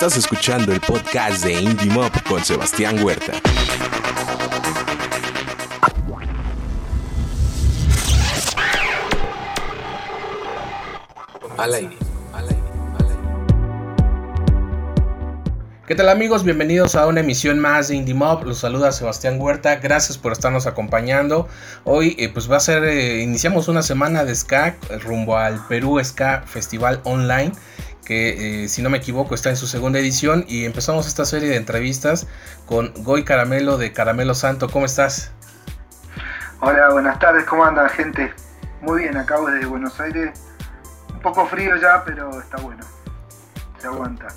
Estás escuchando el podcast de Indie Mob con Sebastián Huerta. Al aire. ¿Qué tal amigos? Bienvenidos a una emisión más de Indie Mob. Los saluda Sebastián Huerta. Gracias por estarnos acompañando. Hoy eh, pues va a ser, eh, iniciamos una semana de ska rumbo al Perú Ska Festival Online que eh, si no me equivoco está en su segunda edición y empezamos esta serie de entrevistas con Goy Caramelo de Caramelo Santo. ¿Cómo estás? Hola, buenas tardes, ¿cómo anda gente? Muy bien, acabo de Buenos Aires. Un poco frío ya, pero está bueno. Se aguanta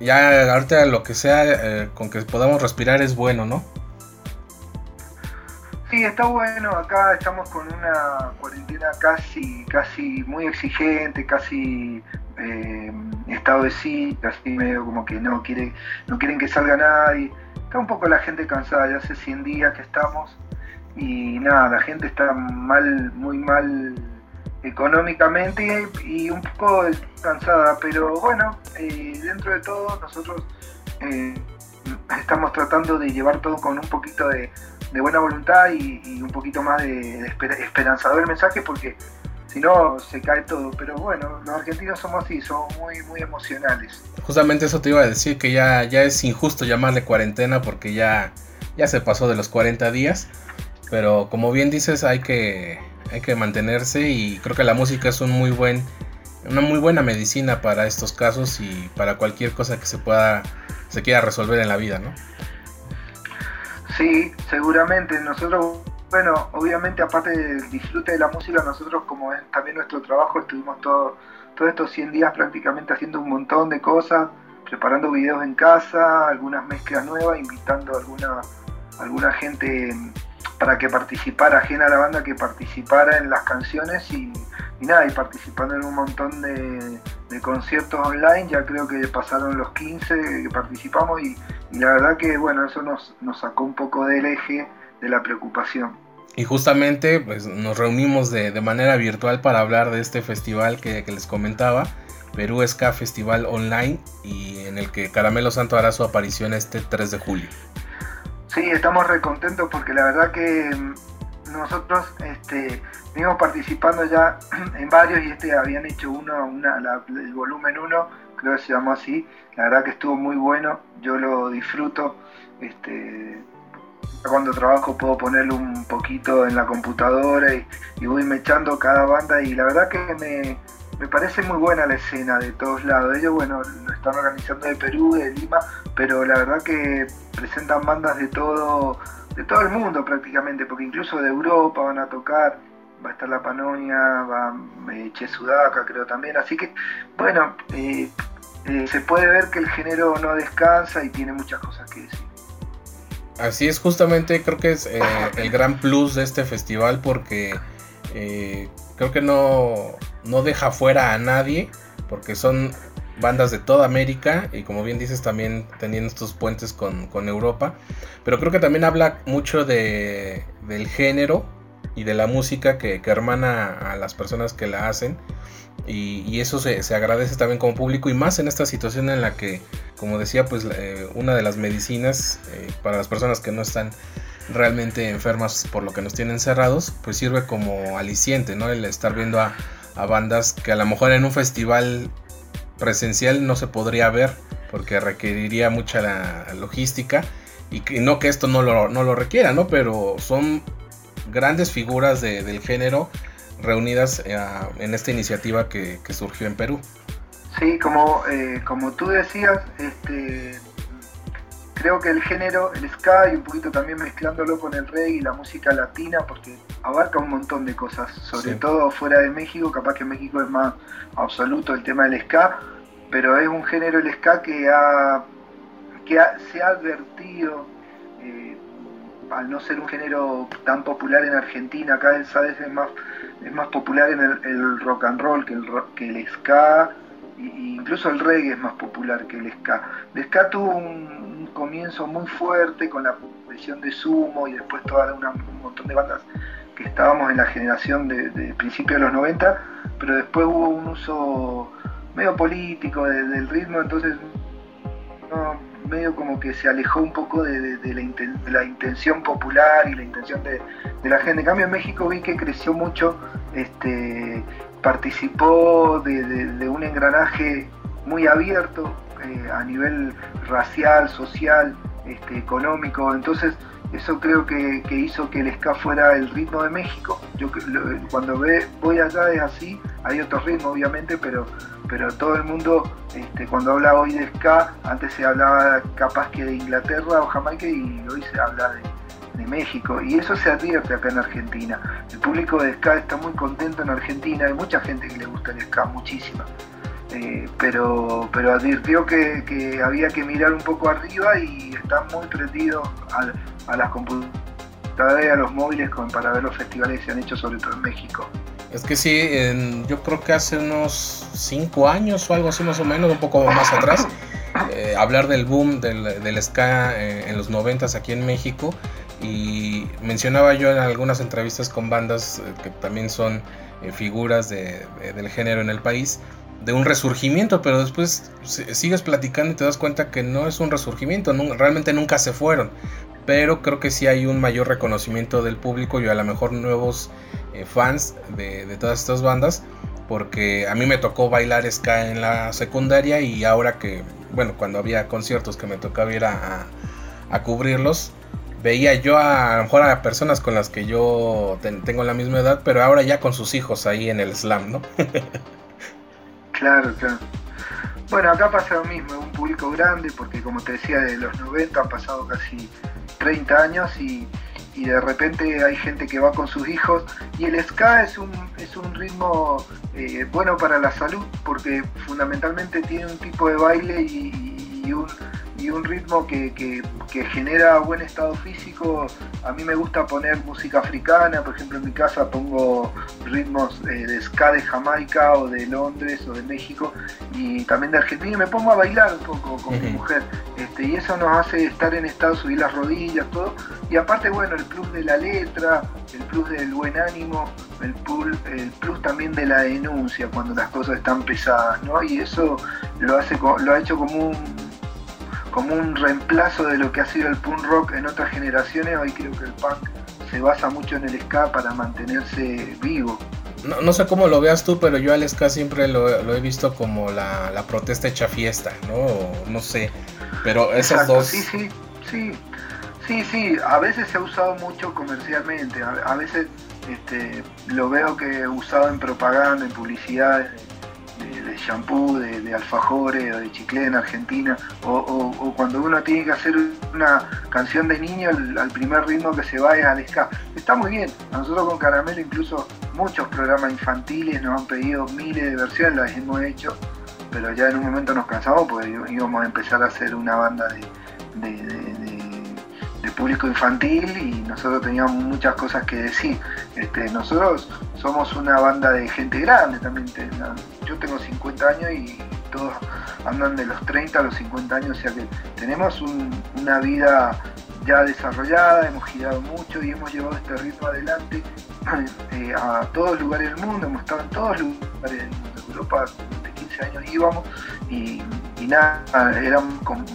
ya ahorita lo que sea eh, con que podamos respirar es bueno, ¿no? Sí, está bueno. Acá estamos con una cuarentena casi, casi muy exigente, casi eh, estado de sí, casi medio como que no quiere, no quieren que salga nadie. Está un poco la gente cansada, ya hace 100 días que estamos y nada, la gente está mal, muy mal económicamente y un poco cansada, pero bueno, eh, dentro de todo nosotros eh, estamos tratando de llevar todo con un poquito de, buena voluntad y, un poquito más de, esperanzador el mensaje porque si no se cae todo, pero bueno, los argentinos somos así, somos muy, muy emocionales. Justamente eso te iba a decir, que ya, ya es injusto llamarle cuarentena porque ya, ya se pasó de los 40 días, pero como bien dices hay que hay que mantenerse y creo que la música es un muy buen una muy buena medicina para estos casos y para cualquier cosa que se pueda se quiera resolver en la vida, ¿no? Sí, seguramente. Nosotros bueno, obviamente aparte del disfrute de la música, nosotros como es también nuestro trabajo, estuvimos todo, todos estos 100 días prácticamente haciendo un montón de cosas, preparando videos en casa, algunas mezclas nuevas, invitando a alguna, alguna gente para que participara, ajena a la banda, que participara en las canciones y, nada, y participando en un montón de, conciertos online, ya creo que pasaron los 15 que participamos y, la verdad que bueno, eso nos, nos sacó un poco del eje de la preocupación. Y justamente pues, nos reunimos de, manera virtual para hablar de este festival que, que les comentaba, Perú Ska Festival Online, y en el que Caramelo Santo hará su aparición este 3 de julio. Sí, estamos recontentos porque la verdad que mm, nosotros este, venimos participando ya en varios y este habían hecho uno, una, el volumen 1, creo que se llamó así. La verdad que estuvo muy bueno, yo lo disfruto. Este, cuando trabajo puedo ponerlo un poquito en la computadora y, y voy mechando cada banda y la verdad que me, me parece muy buena la escena de todos lados. Ellos, bueno, lo están organizando de Perú, de Lima, pero la verdad que presentan bandas de todo, de todo el mundo prácticamente, porque incluso de Europa van a tocar, va a estar La Panonia, va eh, Che Sudaca creo también, así que, bueno, eh, eh, se puede ver que el género no descansa y tiene muchas cosas que decir. Así es, justamente creo que es el gran plus de este festival porque creo que no no deja fuera a nadie, porque son bandas de toda América y como bien dices también teniendo estos puentes con, Europa, pero creo que también habla mucho de, del género y de la música que, hermana a las personas que la hacen y, eso se, agradece también como público y más en esta situación en la que, como decía, pues eh, una de las medicinas eh, para las personas que no están realmente enfermas por lo que nos tienen cerrados, pues sirve como aliciente, ¿no? El estar viendo a, a bandas que a lo mejor en un festival presencial no se podría ver porque requeriría mucha la logística y no que esto no lo, no lo requiera, ¿no? Pero son grandes figuras del género reunidas eh, en esta iniciativa que, surgió en Perú. Sí, como, eh, como tú decías, este, creo que el género, el ska y un poquito también mezclándolo con el reggae y la música latina, porque abarca un montón de cosas, sobre todo fuera de México, capaz que México es más absoluto el tema del ska, pero es un género el ska que, ha, que se ha advertido, eh, al no ser un género tan popular en Argentina, acá ¿sabes? es más, es más popular en el, rock and roll que el, que el ska, incluso el reggae es más popular que el ska. El ska tuvo un, comienzo muy fuerte con la presión de Sumo y después toda un montón de bandas que estábamos en la generación de, de principios de los 90, pero después hubo un uso medio político del ritmo, entonces medio como que se alejó un poco de, la, intención popular y la intención de, la gente. En cambio en México vi que creció mucho, este, participó de, un engranaje muy abierto eh, a nivel racial, social, este, económico. Entonces eso creo que, hizo que el ska fuera el ritmo de México. Yo cuando ve, voy allá es así, hay otro ritmo obviamente, pero, pero todo el mundo este, cuando habla hoy de ska, antes se hablaba capaz que de Inglaterra o Jamaica y hoy se habla de, México. Y eso se advierte acá en Argentina. El público de ska está muy contento en Argentina, hay mucha gente que le gusta el ska, muchísima. Eh, pero, pero advirtió que, había que mirar un poco arriba y está muy prendido a, a las computadoras y a los móviles para ver los festivales que se han hecho, sobre todo en México. Es que sí, yo creo que hace unos 5 años o algo así más o menos, un poco más atrás, eh, hablar del boom del, del ska eh, en los 90 aquí en México y mencionaba yo en algunas entrevistas con bandas que también son figuras del género en el país, de un resurgimiento, pero después sigues platicando y te das cuenta que no es un resurgimiento, realmente nunca se fueron, pero creo que sí hay un mayor reconocimiento del público y a lo mejor nuevos eh, fans de, todas estas bandas, porque a mí me tocó bailar ska en la secundaria y ahora que, bueno, cuando había conciertos que me tocaba ir a, cubrirlos, veía yo a, a, lo mejor a personas con las que yo tengo la misma edad, pero ahora ya con sus hijos ahí en el slam, ¿no? Claro, claro. Bueno, acá pasa lo mismo, un público grande, porque como te decía, de los 90 han pasado casi 30 años y, de repente hay gente que va con sus hijos y el ska es un, es un ritmo eh, bueno para la salud porque fundamentalmente tiene un tipo de baile y un, y un ritmo que, genera buen estado físico. A mí me gusta poner música africana, por ejemplo en mi casa pongo ritmos eh, de ska de Jamaica o de Londres o de México y también de Argentina y me pongo a bailar un poco con mi mujer. Este, y eso nos hace estar en estado, subir las rodillas, todo. Y aparte, bueno, el plus de la letra, el plus del buen ánimo, el plus, el plus también de la denuncia cuando las cosas están pesadas, ¿no? Y eso lo, hace, lo ha hecho como un como un reemplazo de lo que ha sido el punk rock en otras generaciones, hoy creo que el punk se basa mucho en el ska para mantenerse vivo. No, sé cómo lo veas tú, pero yo al ska siempre lo, he visto como la, protesta hecha fiesta, ¿no? No sé, pero esos dos... Sí, sí, sí, sí, sí, a veces se ha usado mucho comercialmente, a, veces este, lo veo que usado en propaganda, en publicidad, de, shampoo, de, alfajores o de chicle en Argentina, o, cuando uno tiene que hacer una canción de niño, al primer ritmo que se va es al ska. Está muy bien, nosotros con Caramelo incluso muchos programas infantiles nos han pedido miles de versiones, las hemos hecho, pero ya en un momento nos cansamos porque íbamos a empezar a hacer una banda de, público infantil y nosotros teníamos muchas cosas que decir. Este, nosotros somos una banda de gente grande también. Yo tengo 50 años y todos andan de los 30 a los 50 años, o sea que tenemos una vida ya desarrollada, hemos girado mucho y hemos llevado este ritmo adelante eh, a todos lugares del mundo, hemos estado en todos lugares del. Europa de 15 años íbamos y, nada, éramos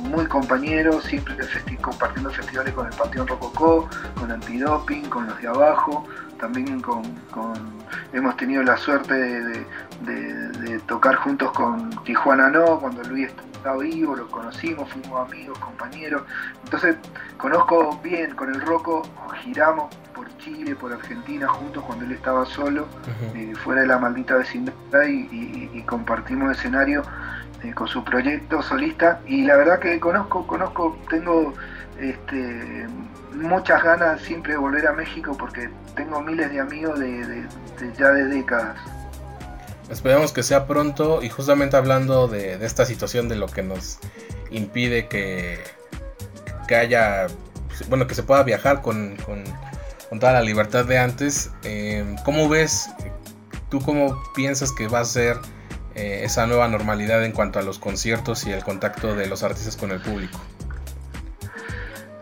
muy compañeros, siempre compartiendo festivales con el Panteón Rococó, con Antidoping, con los de abajo, también con, hemos tenido la suerte de, tocar juntos con Tijuana No, cuando Luis estaba vivo, lo conocimos, fuimos amigos, compañeros. Entonces conozco bien con el Rocco, giramos por Chile, por Argentina juntos cuando él estaba solo, eh, fuera de la maldita vecindad y, compartimos escenario eh, con su proyecto solista y la verdad que conozco, conozco, tengo este, muchas ganas siempre de volver a México porque tengo miles de amigos de, ya de décadas. Esperemos que sea pronto y justamente hablando de, esta situación de lo que nos impide que, que haya, bueno, que se pueda viajar con, con, toda la libertad de antes, eh, ¿cómo ves, tú cómo piensas que va a ser eh, esa nueva normalidad en cuanto a los conciertos y el contacto de los artistas con el público?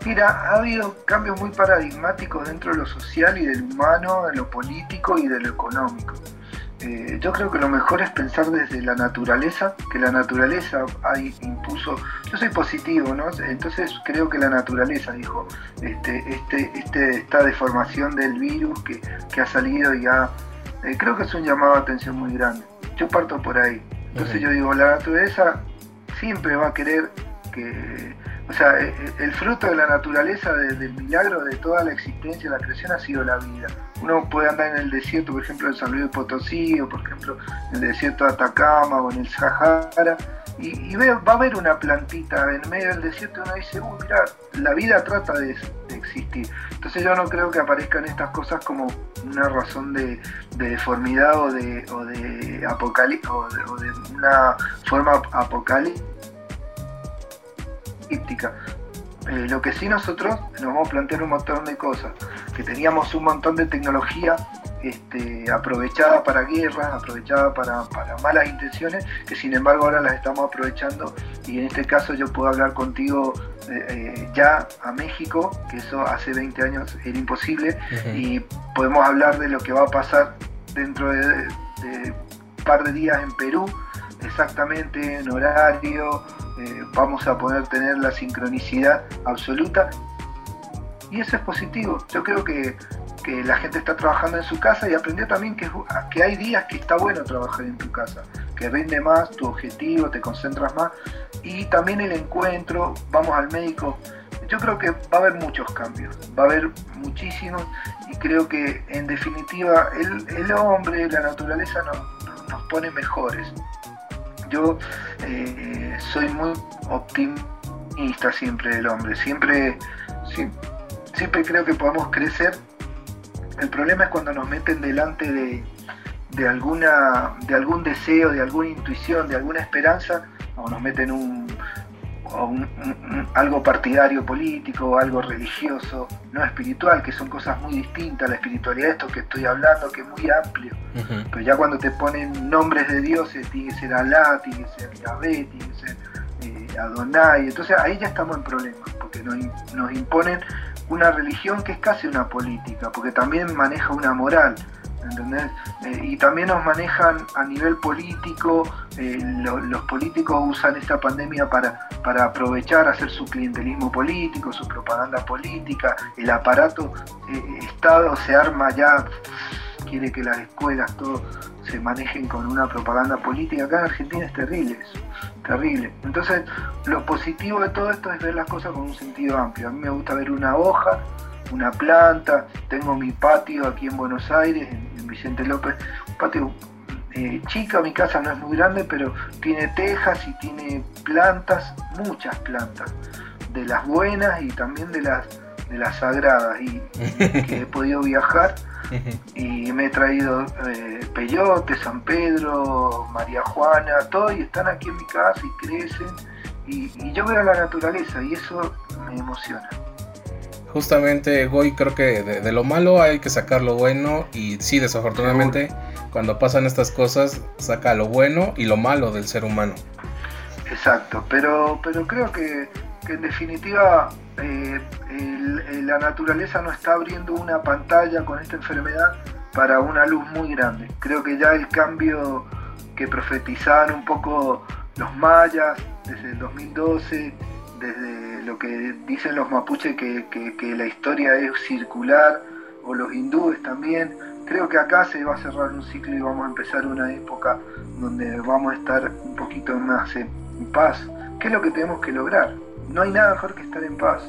Mira, ha habido cambios muy paradigmáticos dentro de lo social y del humano, de lo político y de lo económico. eh, yo creo que lo mejor es pensar desde la naturaleza, que la naturaleza hay impuso. Yo soy positivo, ¿no? Entonces creo que la naturaleza dijo, este, este, este esta deformación del virus que, ha salido y ha. Eh, creo que es un llamado de atención muy grande. Yo parto por ahí. Entonces yo digo, la naturaleza siempre va a querer que o sea, eh, eh, el fruto de la naturaleza, del milagro de toda la existencia, la creación, ha sido la vida. Uno puede andar en el desierto, por ejemplo, en San Luis de Potosí, o por ejemplo, en el desierto de Atacama, o en el Sahara, y, va a haber una plantita en medio del desierto y uno dice, uy, mira, la vida trata de, existir. Entonces yo no creo que aparezcan estas cosas como una razón de, deformidad o de, o de apocalipsis, o de, una forma apocalíptica eh, lo que sí nosotros nos vamos a plantear un montón de cosas, que teníamos un montón de tecnología este, aprovechada para guerras, aprovechada para, malas intenciones, que sin embargo ahora las estamos aprovechando. Y en este caso yo puedo hablar contigo eh, eh, ya a México, que eso hace 20 años era imposible, y podemos hablar de lo que va a pasar dentro de, de un par de días en Perú, exactamente en horario, vamos a poder tener la sincronicidad absoluta. Y eso es positivo. Yo creo que, la gente está trabajando en su casa y aprendió también que, que hay días que está bueno trabajar en tu casa, que vende más tu objetivo, te concentras más. Y también el encuentro, vamos al médico. Yo creo que va a haber muchos cambios, va a haber muchísimos y creo que en definitiva el, hombre, la naturaleza nos pone mejores yo eh, soy muy optimista siempre del hombre, siempre, creo que podemos crecer. El problema es cuando nos meten delante de, alguna, de algún deseo, de alguna intuición, de alguna esperanza, o nos meten un, algo partidario político, algo religioso, no espiritual, que son cosas muy distintas. La espiritualidad, esto que estoy hablando, que es muy amplio. Pero ya cuando te ponen nombres de dioses, tiene que ser Alá, tiene que ser Yahvé, tiene que ser eh, Adonai. Entonces ahí ya estamos en problemas, porque nos, nos imponen una religión que es casi una política, porque también maneja una moral. ¿Entendés? Eh, y también nos manejan a nivel político, eh, los políticos usan esta pandemia para, para aprovechar, hacer su clientelismo político, su propaganda política, el aparato eh, Estado se arma ya, quiere que las escuelas, todo se manejen con una propaganda política. Acá en Argentina es terrible eso, terrible. Entonces, lo positivo de todo esto es ver las cosas con un sentido amplio. A mí me gusta ver una hoja, una planta, tengo mi patio aquí en Buenos Aires, en, Vicente López, un patio eh, chica, mi casa no es muy grande, pero tiene tejas y tiene plantas, muchas plantas, de las buenas y también de las, de las sagradas, y que he podido viajar y me he traído eh, peyote, San Pedro, María Juana, todo, y están aquí en mi casa y crecen, y, y yo veo la naturaleza y eso me emociona justamente, Goy, creo que de, lo malo hay que sacar lo bueno. Y sí, desafortunadamente, cuando pasan estas cosas, saca lo bueno y lo malo del ser humano. Exacto, pero, pero creo que, en definitiva eh, la naturaleza no está abriendo una pantalla con esta enfermedad para una luz muy grande. Creo que ya el cambio que profetizaban un poco los mayas desde el 2012, desde lo que dicen los mapuches que, la historia es circular, o los hindúes también. Creo que acá se va a cerrar un ciclo y vamos a empezar una época donde vamos a estar un poquito más en paz. ¿Qué es lo que tenemos que lograr? No hay nada mejor que estar en paz.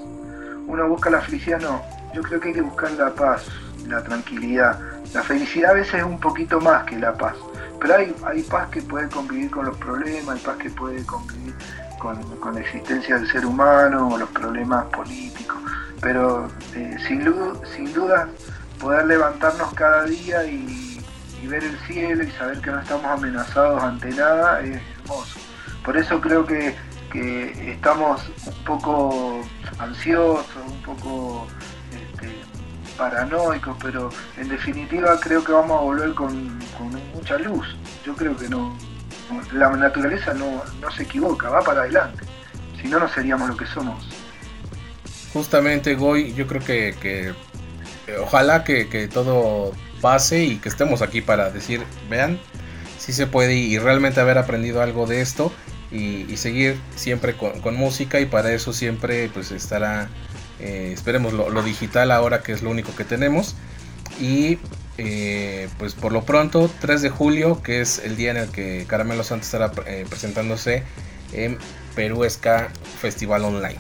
Uno busca la felicidad, no. Yo creo que hay que buscar la paz, la tranquilidad. La felicidad a veces es un poquito más que la paz. Pero hay, hay paz que puede convivir con los problemas, hay paz que puede convivir con, la existencia del ser humano o los problemas políticos. Pero eh, sin, sin duda poder levantarnos cada día y, ver el cielo y saber que no estamos amenazados ante nada es hermoso. Por eso creo que, estamos un poco ansiosos, un poco este, paranoicos, pero en definitiva creo que vamos a volver con mucha luz. Yo creo que no, la naturaleza no, se equivoca, va para adelante. Si no, no seríamos lo que somos. Justamente, Goy, yo creo que, ojalá que, todo base y que estemos aquí para decir, vean, si se puede y realmente haber aprendido algo de esto y, seguir siempre con, música y para eso siempre pues estará, eh, esperemos lo, digital ahora que es lo único que tenemos y eh, pues por lo pronto 3 de julio que es el día en el que Caramelo Santos estará eh, presentándose en Perú Ska Festival Online.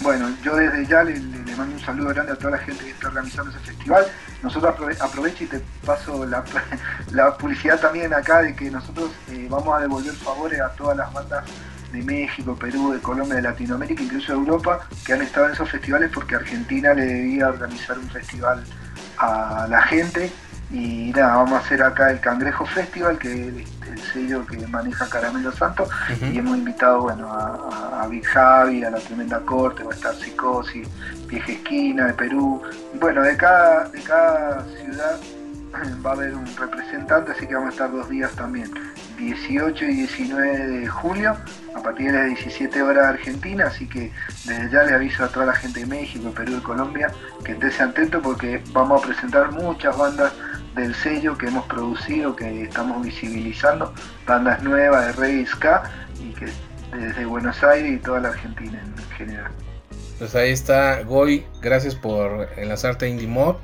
Bueno, yo desde ya le, mando un saludo grande a toda la gente que está organizando ese festival. Nosotros aprovecho y te paso la, publicidad también acá de que nosotros eh, vamos a devolver favores a todas las bandas de México, Perú, de Colombia, de Latinoamérica, incluso de Europa, que han estado en esos festivales porque Argentina le debía organizar un festival a la gente. Y nada, vamos a hacer acá el Cangrejo Festival, que es el sello que maneja Caramelo Santo, y hemos invitado bueno, a, a, Big Javi, a la Tremenda Corte, va a estar Psicosis, Vieja Esquina de Perú, y bueno, de cada, de cada ciudad va a haber un representante, así que vamos a estar dos días también, 18 y 19 de julio, a partir de las 17 horas Argentina, así que desde ya le aviso a toda la gente de México, Perú y Colombia que estése atentos porque vamos a presentar muchas bandas del sello que hemos producido, que estamos visibilizando, bandas nuevas de reggae ska y que desde Buenos Aires y toda la Argentina en general. Pues ahí está Goy, gracias por enlazarte a Indie Mob.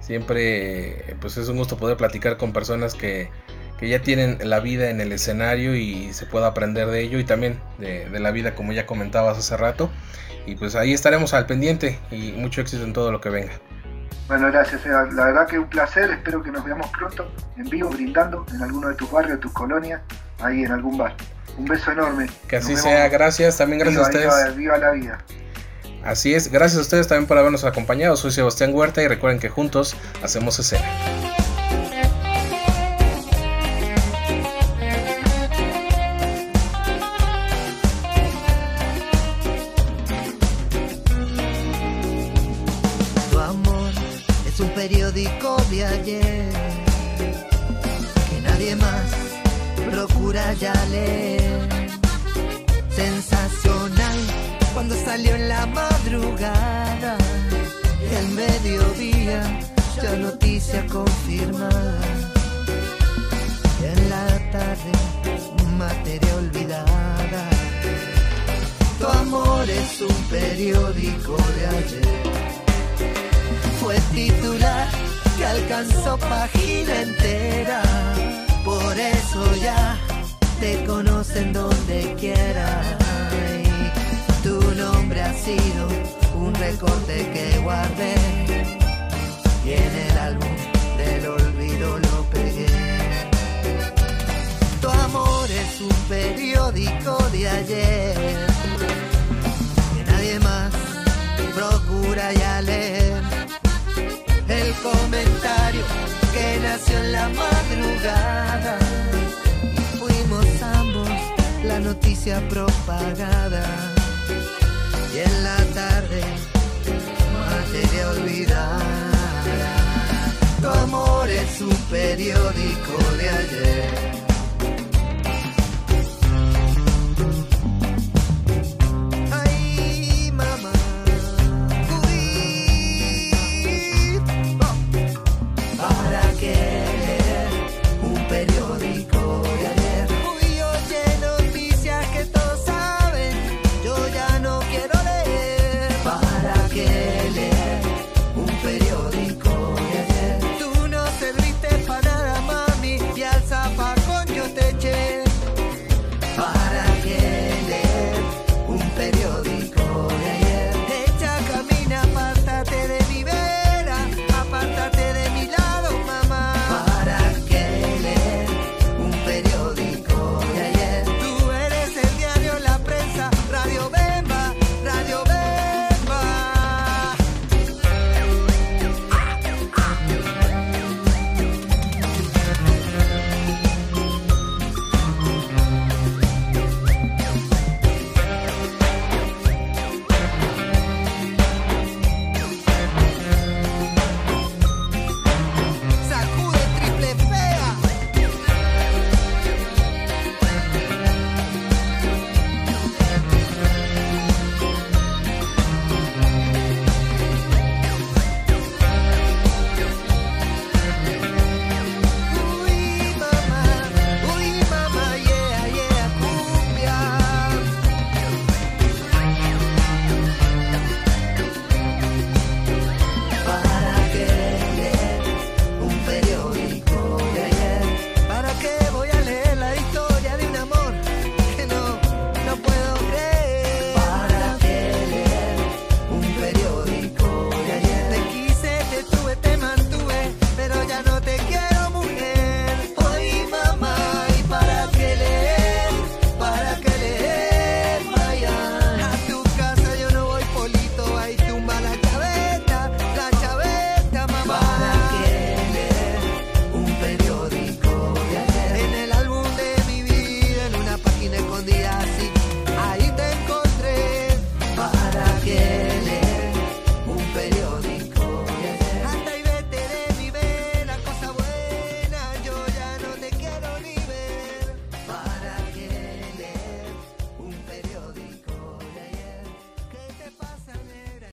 Siempre pues es un gusto poder platicar con personas que, ya tienen la vida en el escenario y se pueda aprender de ello y también de, de la vida como ya comentabas hace rato. Y pues ahí estaremos al pendiente y mucho éxito en todo lo que venga. Bueno, gracias, La verdad que un placer. Espero que nos veamos pronto en vivo, brindando en alguno de tus barrios, tus colonias, ahí en algún bar. Un beso enorme. Que así sea. Gracias. También gracias a ustedes. Viva, la vida. Así es. Gracias a ustedes también por habernos acompañado. Soy Sebastián Huerta y recuerden que juntos hacemos escena. Periódico de ayer que nadie más procura ya leer. Sensacional cuando salió en la madrugada, el mediodía, ya noticia confirmada. en la tarde, materia olvidada. Tu amor es un periódico de ayer fue titular que alcanzó página entera. Por eso ya te conocen donde quiera. Y tu nombre ha sido un recorte que guardé. Y en el álbum del olvido lo pegué. Tu amor es un periódico de ayer. Que nadie más procura ya leer el comentario que nació en la madrugada. Fuimos ambos la noticia propagada. Y en la tarde, materia olvidada. Tu amor es un periódico de ayer